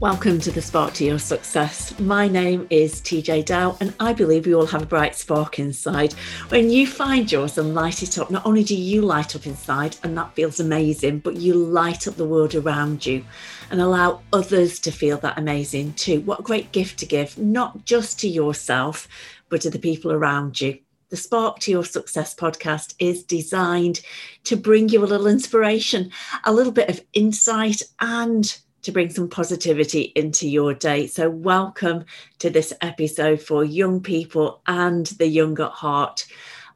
Welcome to the Spark to Your Success. My name is TeeJay Dow, and I believe we all have a bright spark inside. When you find yours and light it up, not only do you light up inside, and that feels amazing, but you light up the world around you and allow others to feel that amazing too. What a great gift to give, not just to yourself, but to the people around you. The Spark to Your Success podcast is designed to bring you a little inspiration, a little bit of insight, and to bring some positivity into your day. So, welcome to this episode for young people and the young at heart.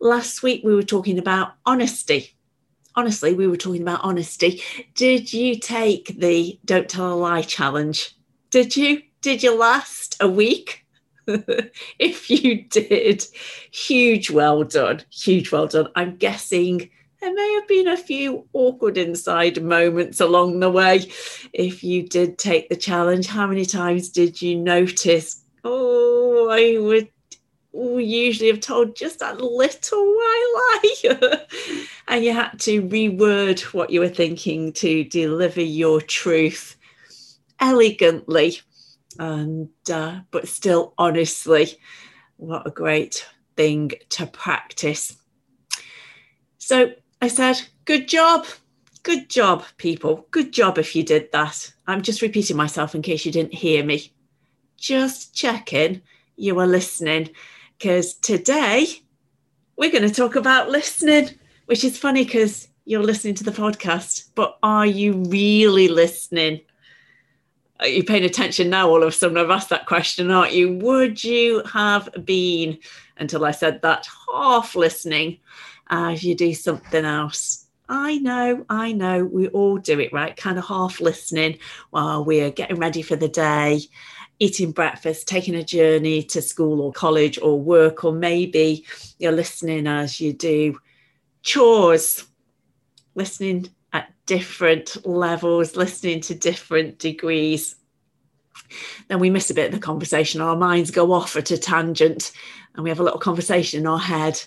Last week, we were talking about honesty. Honestly, we were talking about honesty. Did you take the Don't Tell a Lie challenge? Did you? Did you last a week? if you did, huge well done. Huge well done. I'm guessing there may have been a few awkward inside moments along the way. If you did take the challenge, how many times did you notice? Oh, I would usually have told just a little while lie. and you had to reword what you were thinking to deliver your truth elegantly and uh, but still honestly what a great thing to practice so I said, Good job. Good job, people. Good job if you did that. I'm just repeating myself in case you didn't hear me. Just checking you are listening because today we're going to talk about listening, which is funny because you're listening to the podcast, but are you really listening? Uh, are you paying attention now? All of a sudden, I've asked that question, aren't you? Would you have been until I said that half listening? As you do something else. I know, I know, we all do it, right? Kind of half listening while we're getting ready for the day, eating breakfast, taking a journey to school or college or work, or maybe you're listening as you do chores, listening at different levels, listening to different degrees. Then we miss a bit of the conversation. Our minds go off at a tangent and we have a little conversation in our head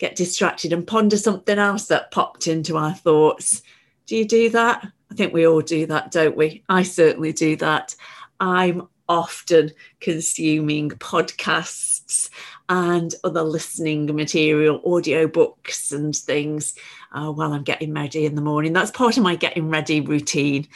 get distracted and ponder something else that popped into our thoughts. Do you do that? I think we all do that, don't we? I certainly do that. I'm often consuming podcasts and other listening material, audio books and things uh, while I'm getting ready in the morning. That's part of my getting ready routine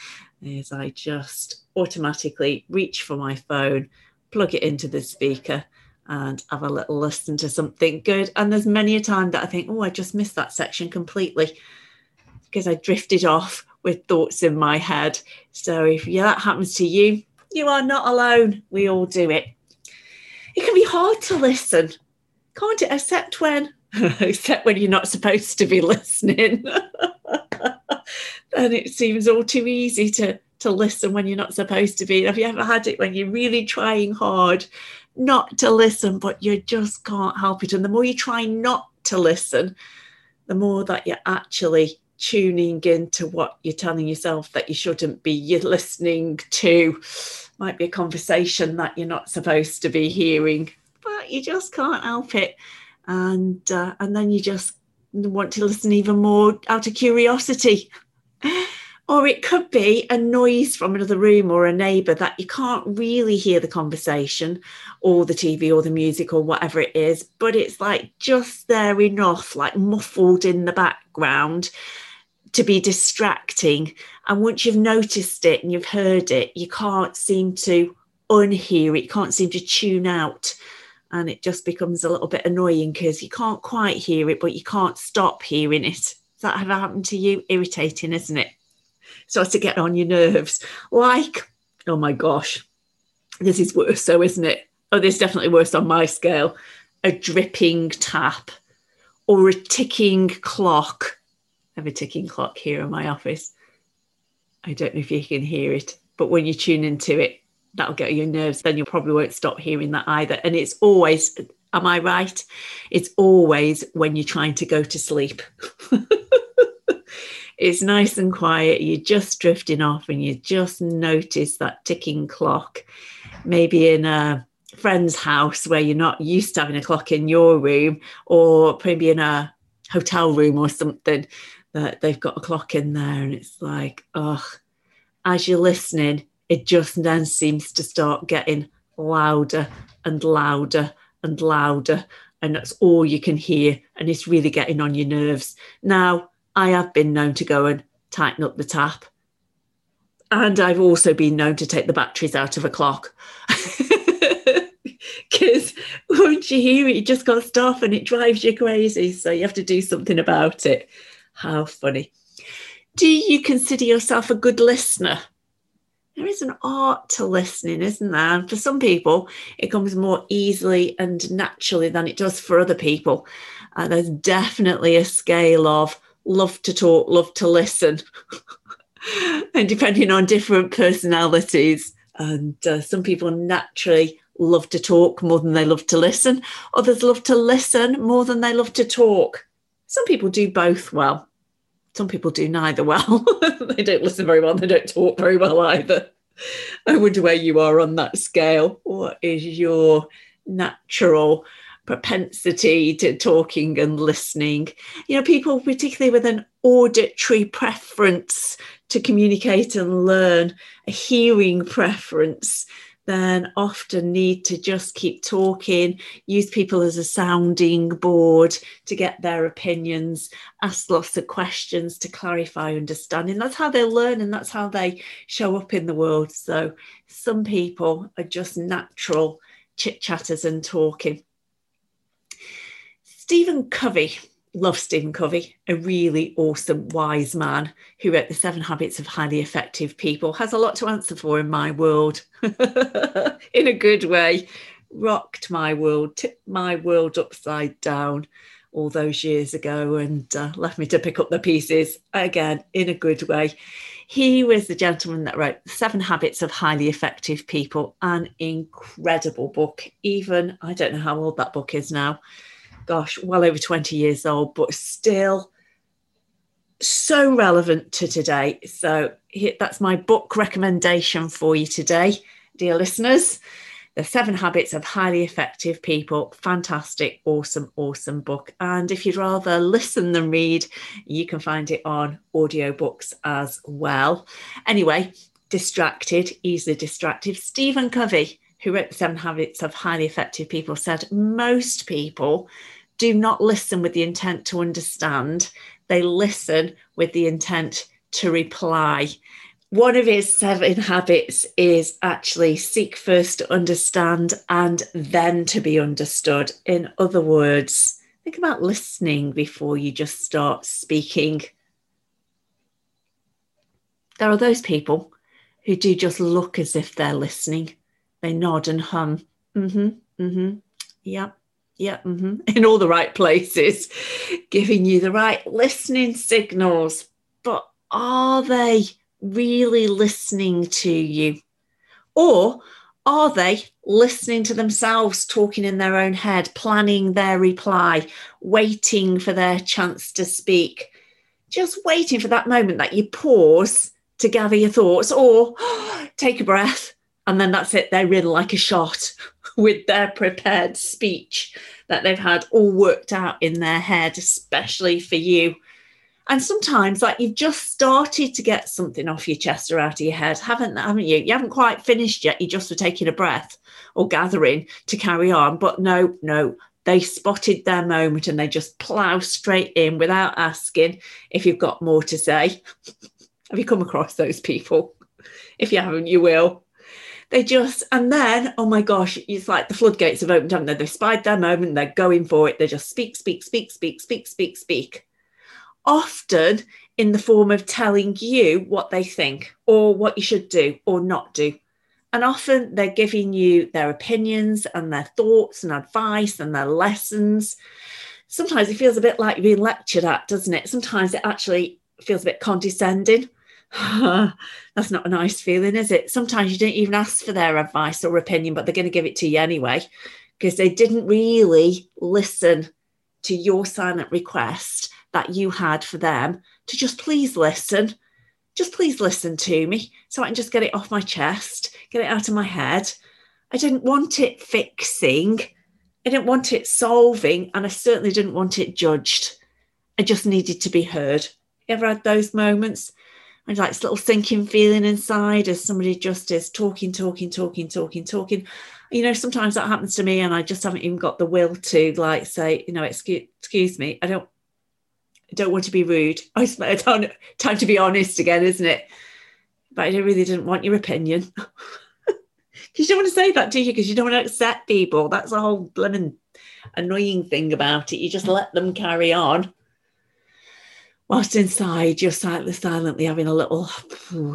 is I just automatically reach for my phone, plug it into the speaker and have a little listen to something good. And there's many a time that I think, oh, I just missed that section completely because I drifted off with thoughts in my head. So if yeah, that happens to you, you are not alone. We all do it. It can be hard to listen, can't it? Except when, except when you're not supposed to be listening. then it seems all too easy to to listen when you're not supposed to be. Have you ever had it when you're really trying hard not to listen, but you just can't help it. And the more you try not to listen, the more that you're actually tuning into what you're telling yourself that you shouldn't be you're listening to. Might be a conversation that you're not supposed to be hearing, but you just can't help it. And uh, and then you just want to listen even more out of curiosity. Or it could be a noise from another room or a neighbour that you can't really hear the conversation or the TV or the music or whatever it is, but it's like just there enough, like muffled in the background to be distracting. And once you've noticed it and you've heard it, you can't seem to unhear it, you can't seem to tune out. And it just becomes a little bit annoying because you can't quite hear it, but you can't stop hearing it. Does that ever happened to you? Irritating, isn't it? Starts to get on your nerves. Like, oh my gosh, this is worse, so isn't it? Oh, this is definitely worse on my scale. A dripping tap or a ticking clock. I have a ticking clock here in my office. I don't know if you can hear it, but when you tune into it, that'll get your nerves. Then you probably won't stop hearing that either. And it's always, am I right? It's always when you're trying to go to sleep. it's nice and quiet. You're just drifting off and you just notice that ticking clock, maybe in a friend's house where you're not used to having a clock in your room, or maybe in a hotel room or something that they've got a clock in there. And it's like, oh, as you're listening, it just then seems to start getting louder and louder and louder. And that's all you can hear. And it's really getting on your nerves. Now, I have been known to go and tighten up the tap. And I've also been known to take the batteries out of a clock. Because once you hear it, you just to stop and it drives you crazy. So you have to do something about it. How funny. Do you consider yourself a good listener? there is an art to listening, isn't there? And for some people, it comes more easily and naturally than it does for other people. Uh, there's definitely a scale of love to talk, love to listen, and depending on different personalities. And uh, some people naturally love to talk more than they love to listen. Others love to listen more than they love to talk. Some people do both well some people do neither well. they don't listen very well, they don't talk very well either. I wonder where you are on that scale. What is your natural propensity to talking and listening? You know, people, particularly with an auditory preference to communicate and learn, a hearing preference, then often need to just keep talking, use people as a sounding board to get their opinions, ask lots of questions to clarify understanding. That's how they learn and that's how they show up in the world. So some people are just natural chit chatters and talking. Stephen Covey love Stephen Covey, a really awesome, wise man who wrote The Seven Habits of Highly Effective People, has a lot to answer for in my world, in a good way. Rocked my world, tipped my world upside down all those years ago and uh, left me to pick up the pieces again in a good way. He was the gentleman that wrote Seven Habits of Highly Effective People, an incredible book. Even, I don't know how old that book is now gosh, well over 20 years old, but still so relevant to today. So that's my book recommendation for you today, dear listeners. The Seven Habits of Highly Effective People. Fantastic, awesome, awesome book. And if you'd rather listen than read, you can find it on audiobooks as well. Anyway, distracted, easily distracted. Stephen Covey, who wrote The Seven Habits of Highly Effective People, said most people do not listen with the intent to understand, they listen with the intent to reply. One of his seven habits is actually seek first to understand and then to be understood. In other words, think about listening before you just start speaking. There are those people who do just look as if they're listening. They nod and hum. Mm hmm, mm hmm, yep, yeah, mm-hmm. in all the right places, giving you the right listening signals. But are they really listening to you? Or are they listening to themselves, talking in their own head, planning their reply, waiting for their chance to speak? Just waiting for that moment that you pause to gather your thoughts or take a breath. And then that's it. They're in like a shot with their prepared speech that they've had all worked out in their head, especially for you. And sometimes, like you've just started to get something off your chest or out of your head, haven't haven't you? You haven't quite finished yet. You just were taking a breath or gathering to carry on. But no, no, they spotted their moment and they just plow straight in without asking if you've got more to say. Have you come across those people? If you haven't, you will they just and then oh my gosh it's like the floodgates have opened haven't they? They've spied their moment they're going for it. They just speak speak speak speak speak speak speak. Often in the form of telling you what they think or what you should do or not do. And often they're giving you their opinions and their thoughts and advice and their lessons. Sometimes it feels a bit like being lectured at doesn't it? Sometimes it actually feels a bit condescending that's not a nice feeling, is it? Sometimes you don't even ask for their advice or opinion, but they're going to give it to you anyway because they didn't really listen to your silent request that you had for them to just please listen. Just please listen to me so I can just get it off my chest, get it out of my head. I didn't want it fixing. I didn't want it solving, and I certainly didn't want it judged. I just needed to be heard. You ever had those moments? And like this little sinking feeling inside as somebody just is talking, talking, talking, talking, talking. You know, sometimes that happens to me, and I just haven't even got the will to like say, you know, excuse, excuse me, I don't, I don't want to be rude. I don't time to be honest again, isn't it? But I really didn't want your opinion. Because you don't want to say that, do you? Because you don't want to upset people. That's the whole blooming annoying thing about it. You just let them carry on whilst inside you're silently, having a little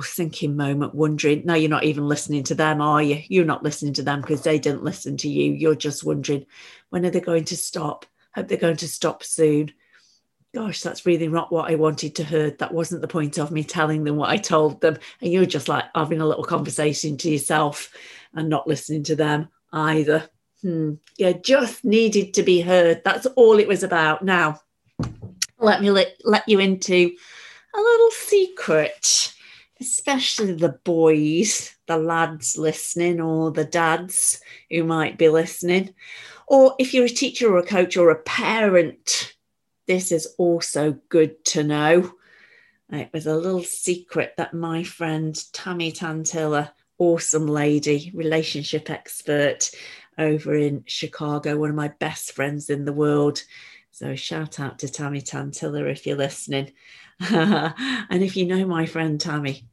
sinking moment wondering no you're not even listening to them are you? You're not listening to them because they didn't listen to you. You're just wondering when are they going to stop? Hope they're going to stop soon. Gosh that's really not what i wanted to hear. That wasn't the point of me telling them what i told them. And you're just like having a little conversation to yourself and not listening to them either. Hmm. yeah just needed to be heard. That's all it was about. Now let me let, let you into a little secret, especially the boys, the lads listening, or the dads who might be listening. Or if you're a teacher or a coach or a parent, this is also good to know. It was a little secret that my friend Tammy Tantilla, awesome lady, relationship expert over in Chicago, one of my best friends in the world, so shout out to Tammy Tantilla if you're listening. and if you know my friend Tammy,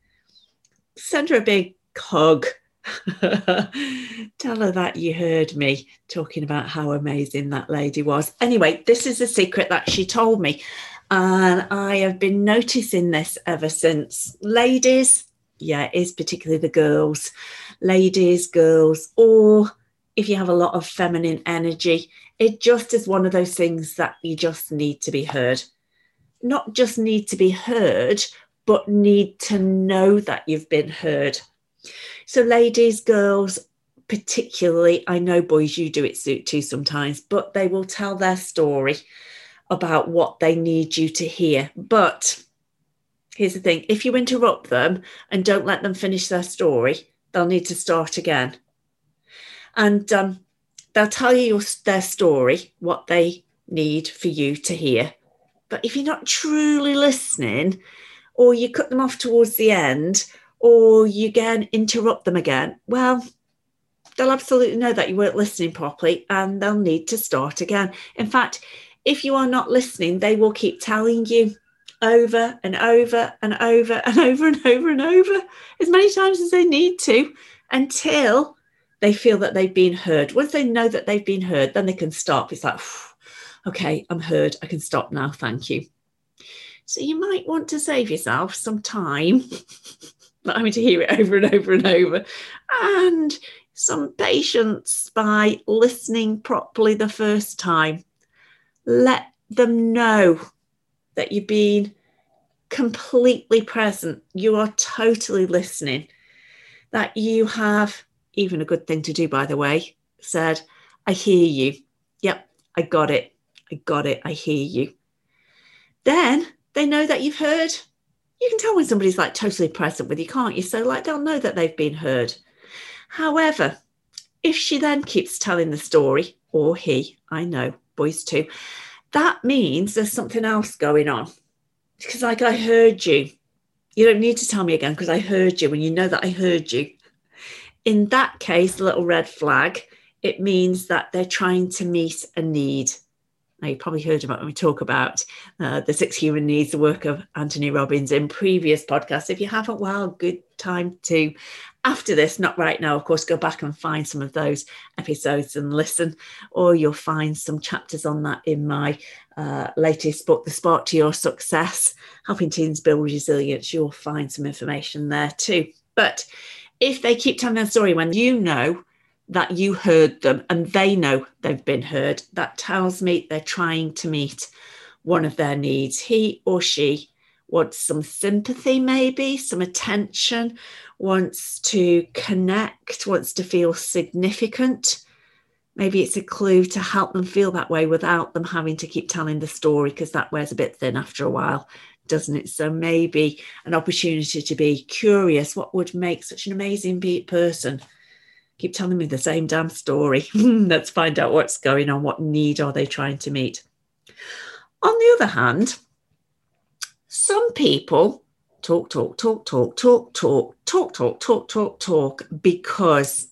send her a big hug. Tell her that you heard me talking about how amazing that lady was. Anyway, this is a secret that she told me. And I have been noticing this ever since. Ladies, yeah, it is particularly the girls, ladies, girls, or if you have a lot of feminine energy, it just is one of those things that you just need to be heard. Not just need to be heard, but need to know that you've been heard. So, ladies, girls, particularly, I know boys, you do it too sometimes, but they will tell their story about what they need you to hear. But here's the thing if you interrupt them and don't let them finish their story, they'll need to start again. And um, they'll tell you their story, what they need for you to hear. But if you're not truly listening, or you cut them off towards the end, or you again interrupt them again, well, they'll absolutely know that you weren't listening properly and they'll need to start again. In fact, if you are not listening, they will keep telling you over and over and over and over and over and over as many times as they need to until they feel that they've been heard. Once they know that they've been heard, then they can stop. It's like, okay, I'm heard. I can stop now. Thank you. So you might want to save yourself some time, not having to hear it over and over and over, and some patience by listening properly the first time. Let them know that you've been completely present. You are totally listening, that you have even a good thing to do, by the way, said, I hear you. Yep, I got it. I got it. I hear you. Then they know that you've heard. You can tell when somebody's like totally present with you, can't you? So, like, they'll know that they've been heard. However, if she then keeps telling the story, or he, I know, boys too, that means there's something else going on. Because, like, I heard you. You don't need to tell me again because I heard you. When you know that I heard you, in that case, the little red flag, it means that they're trying to meet a need. Now, you probably heard about when we talk about uh, the six human needs, the work of Anthony Robbins in previous podcasts. If you haven't, well, good time to, after this, not right now, of course, go back and find some of those episodes and listen, or you'll find some chapters on that in my uh, latest book, The Spark to Your Success, Helping Teens Build Resilience. You'll find some information there too. But if they keep telling their story when you know that you heard them and they know they've been heard, that tells me they're trying to meet one of their needs. He or she wants some sympathy, maybe some attention, wants to connect, wants to feel significant. Maybe it's a clue to help them feel that way without them having to keep telling the story because that wears a bit thin after a while doesn't it? So maybe an opportunity to be curious what would make such an amazing person keep telling me the same damn story. Let's find out what's going on. What need are they trying to meet? On the other hand, some people talk, talk, talk, talk, talk, talk, talk, talk, talk, talk, talk, because,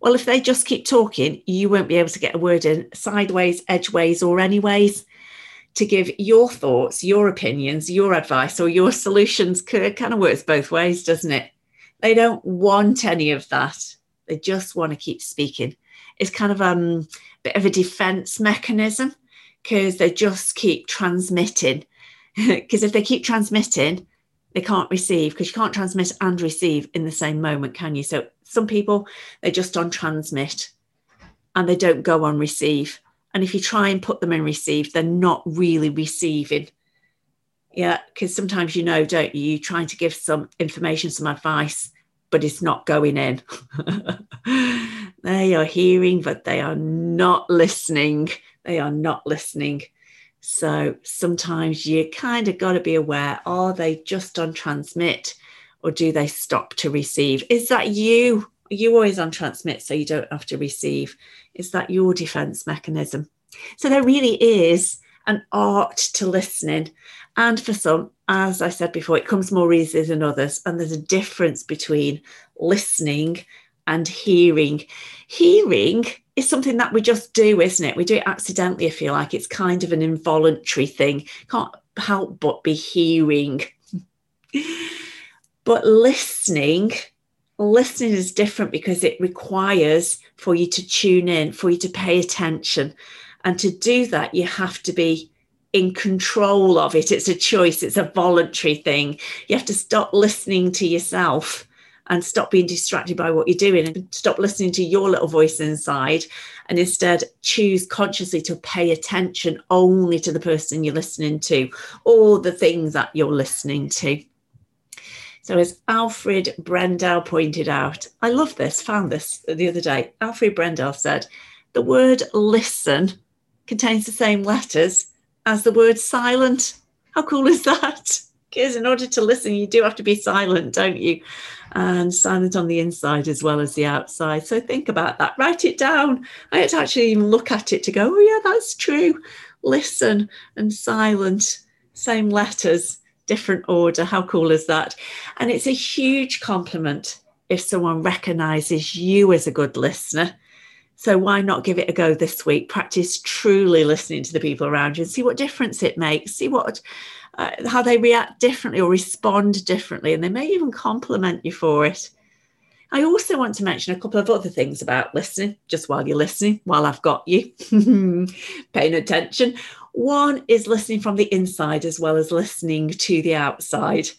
well, if they just keep talking, you won't be able to get a word in sideways, edgeways, or anyways to give your thoughts, your opinions, your advice, or your solutions. Kind of works both ways, doesn't it? They don't want any of that. They just want to keep speaking. It's kind of um, a bit of a defense mechanism because they just keep transmitting. Because if they keep transmitting, they can't receive because you can't transmit and receive in the same moment, can you? So some people, they're just on transmit and they don't go on receive. And if you try and put them in receive, they're not really receiving. Yeah, because sometimes you know, don't you? You're trying to give some information, some advice, but it's not going in. they are hearing, but they are not listening. They are not listening. So sometimes you kind of got to be aware are they just on transmit or do they stop to receive? Is that you? You always on transmit so you don't have to receive? Is that your defense mechanism? So there really is an art to listening. And for some, as I said before, it comes more easily than others. And there's a difference between listening and hearing. Hearing is something that we just do, isn't it? We do it accidentally, I feel like it's kind of an involuntary thing. Can't help but be hearing. but listening listening is different because it requires for you to tune in, for you to pay attention. And to do that, you have to be in control of it. It's a choice, it's a voluntary thing. You have to stop listening to yourself and stop being distracted by what you're doing and stop listening to your little voice inside and instead choose consciously to pay attention only to the person you're listening to or the things that you're listening to. So, as Alfred Brendel pointed out, I love this, found this the other day. Alfred Brendel said, The word listen contains the same letters as the word silent. How cool is that? Because in order to listen, you do have to be silent, don't you? And silent on the inside as well as the outside. So think about that. Write it down. I had to actually even look at it to go, oh, yeah, that's true. Listen and silent, same letters different order. How cool is that? And it's a huge compliment if someone recognizes you as a good listener. So why not give it a go this week? Practice truly listening to the people around you and see what difference it makes. See what uh, how they react differently or respond differently, and they may even compliment you for it. I also want to mention a couple of other things about listening, just while you're listening, while I've got you paying attention. One is listening from the inside as well as listening to the outside.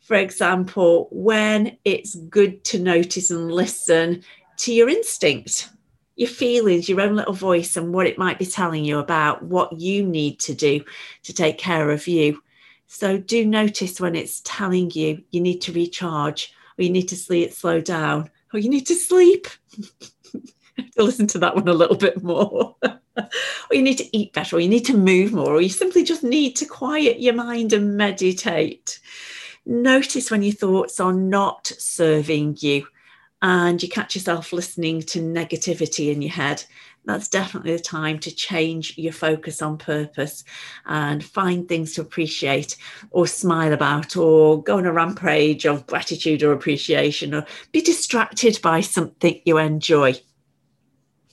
For example, when it's good to notice and listen to your instinct, your feelings, your own little voice, and what it might be telling you about what you need to do to take care of you. So do notice when it's telling you you need to recharge, or you need to sleep, slow down, or you need to sleep. to listen to that one a little bit more. or you need to eat better, or you need to move more, or you simply just need to quiet your mind and meditate. Notice when your thoughts are not serving you and you catch yourself listening to negativity in your head. That's definitely the time to change your focus on purpose and find things to appreciate or smile about or go on a rampage of gratitude or appreciation or be distracted by something you enjoy.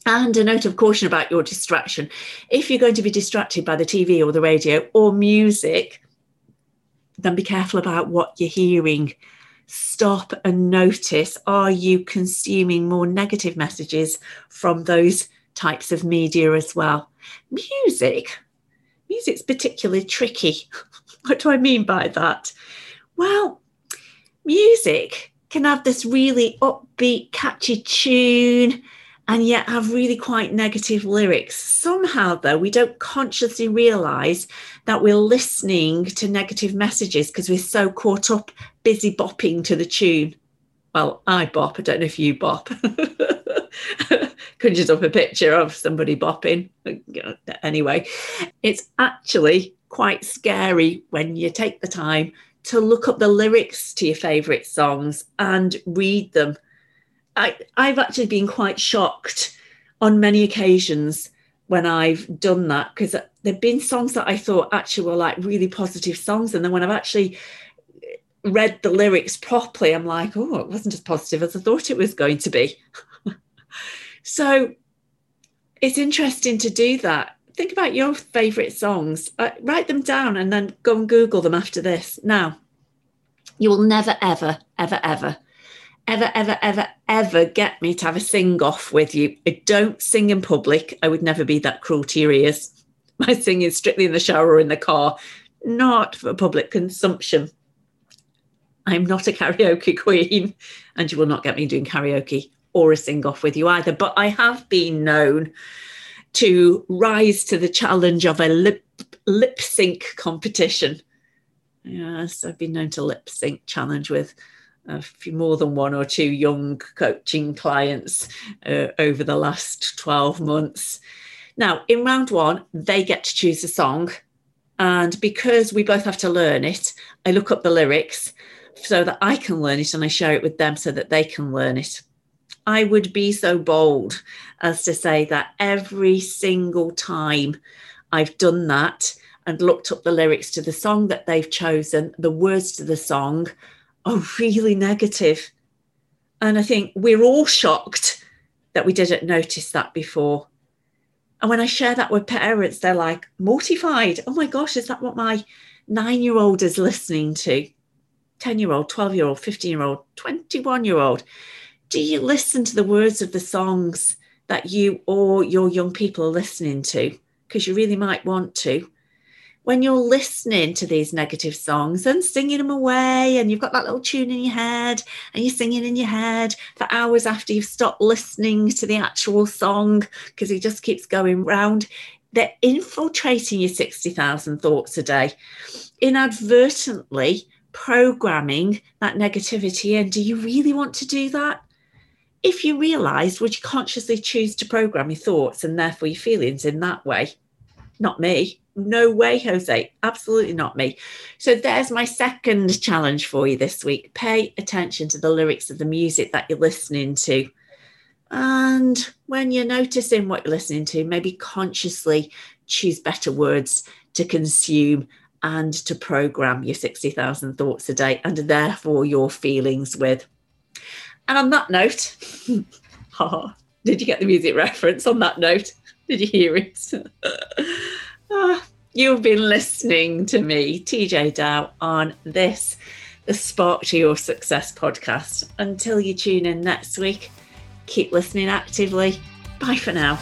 And a note of caution about your distraction. If you're going to be distracted by the TV or the radio or music, then be careful about what you're hearing. Stop and notice are you consuming more negative messages from those types of media as well? Music. Music's particularly tricky. what do I mean by that? Well, music can have this really upbeat, catchy tune and yet have really quite negative lyrics. Somehow, though, we don't consciously realize that we're listening to negative messages because we're so caught up, busy bopping to the tune. Well, I bop, I don't know if you bop. Conjures up a picture of somebody bopping. Anyway, it's actually quite scary when you take the time to look up the lyrics to your favourite songs and read them I, I've actually been quite shocked on many occasions when I've done that because there've been songs that I thought actually were like really positive songs, and then when I've actually read the lyrics properly, I'm like, oh, it wasn't as positive as I thought it was going to be. so it's interesting to do that. Think about your favorite songs, uh, write them down and then go and Google them after this. Now, you will never, ever, ever, ever, ever, ever, ever, ever get me to have a sing off with you. I don't sing in public. I would never be that cruel to your ears. My singing is strictly in the shower or in the car, not for public consumption. I'm not a karaoke queen, and you will not get me doing karaoke or a sing off with you either. But I have been known to rise to the challenge of a lip, lip sync competition. Yes, I've been known to lip sync challenge with a few more than one or two young coaching clients uh, over the last 12 months. Now, in round one, they get to choose a song. And because we both have to learn it, I look up the lyrics so that I can learn it and I share it with them so that they can learn it. I would be so bold as to say that every single time I've done that and looked up the lyrics to the song that they've chosen, the words to the song are really negative. And I think we're all shocked that we didn't notice that before. And when I share that with parents, they're like mortified. Oh my gosh, is that what my nine year old is listening to? 10 year old, 12 year old, 15 year old, 21 year old, do you listen to the words of the songs that you or your young people are listening to? Because you really might want to. When you're listening to these negative songs and singing them away, and you've got that little tune in your head, and you're singing in your head for hours after you've stopped listening to the actual song because it just keeps going round, they're infiltrating your 60,000 thoughts a day. Inadvertently, programming that negativity and do you really want to do that? If you realized would you consciously choose to program your thoughts and therefore your feelings in that way not me no way jose absolutely not me so there's my second challenge for you this week pay attention to the lyrics of the music that you're listening to and when you're noticing what you're listening to maybe consciously choose better words to consume and to program your 60,000 thoughts a day and therefore your feelings with. And on that note, did you get the music reference on that note? Did you hear it? ah, you've been listening to me, TeeJay Dow, on this, the Spark to Your Success podcast. Until you tune in next week, keep listening actively. Bye for now.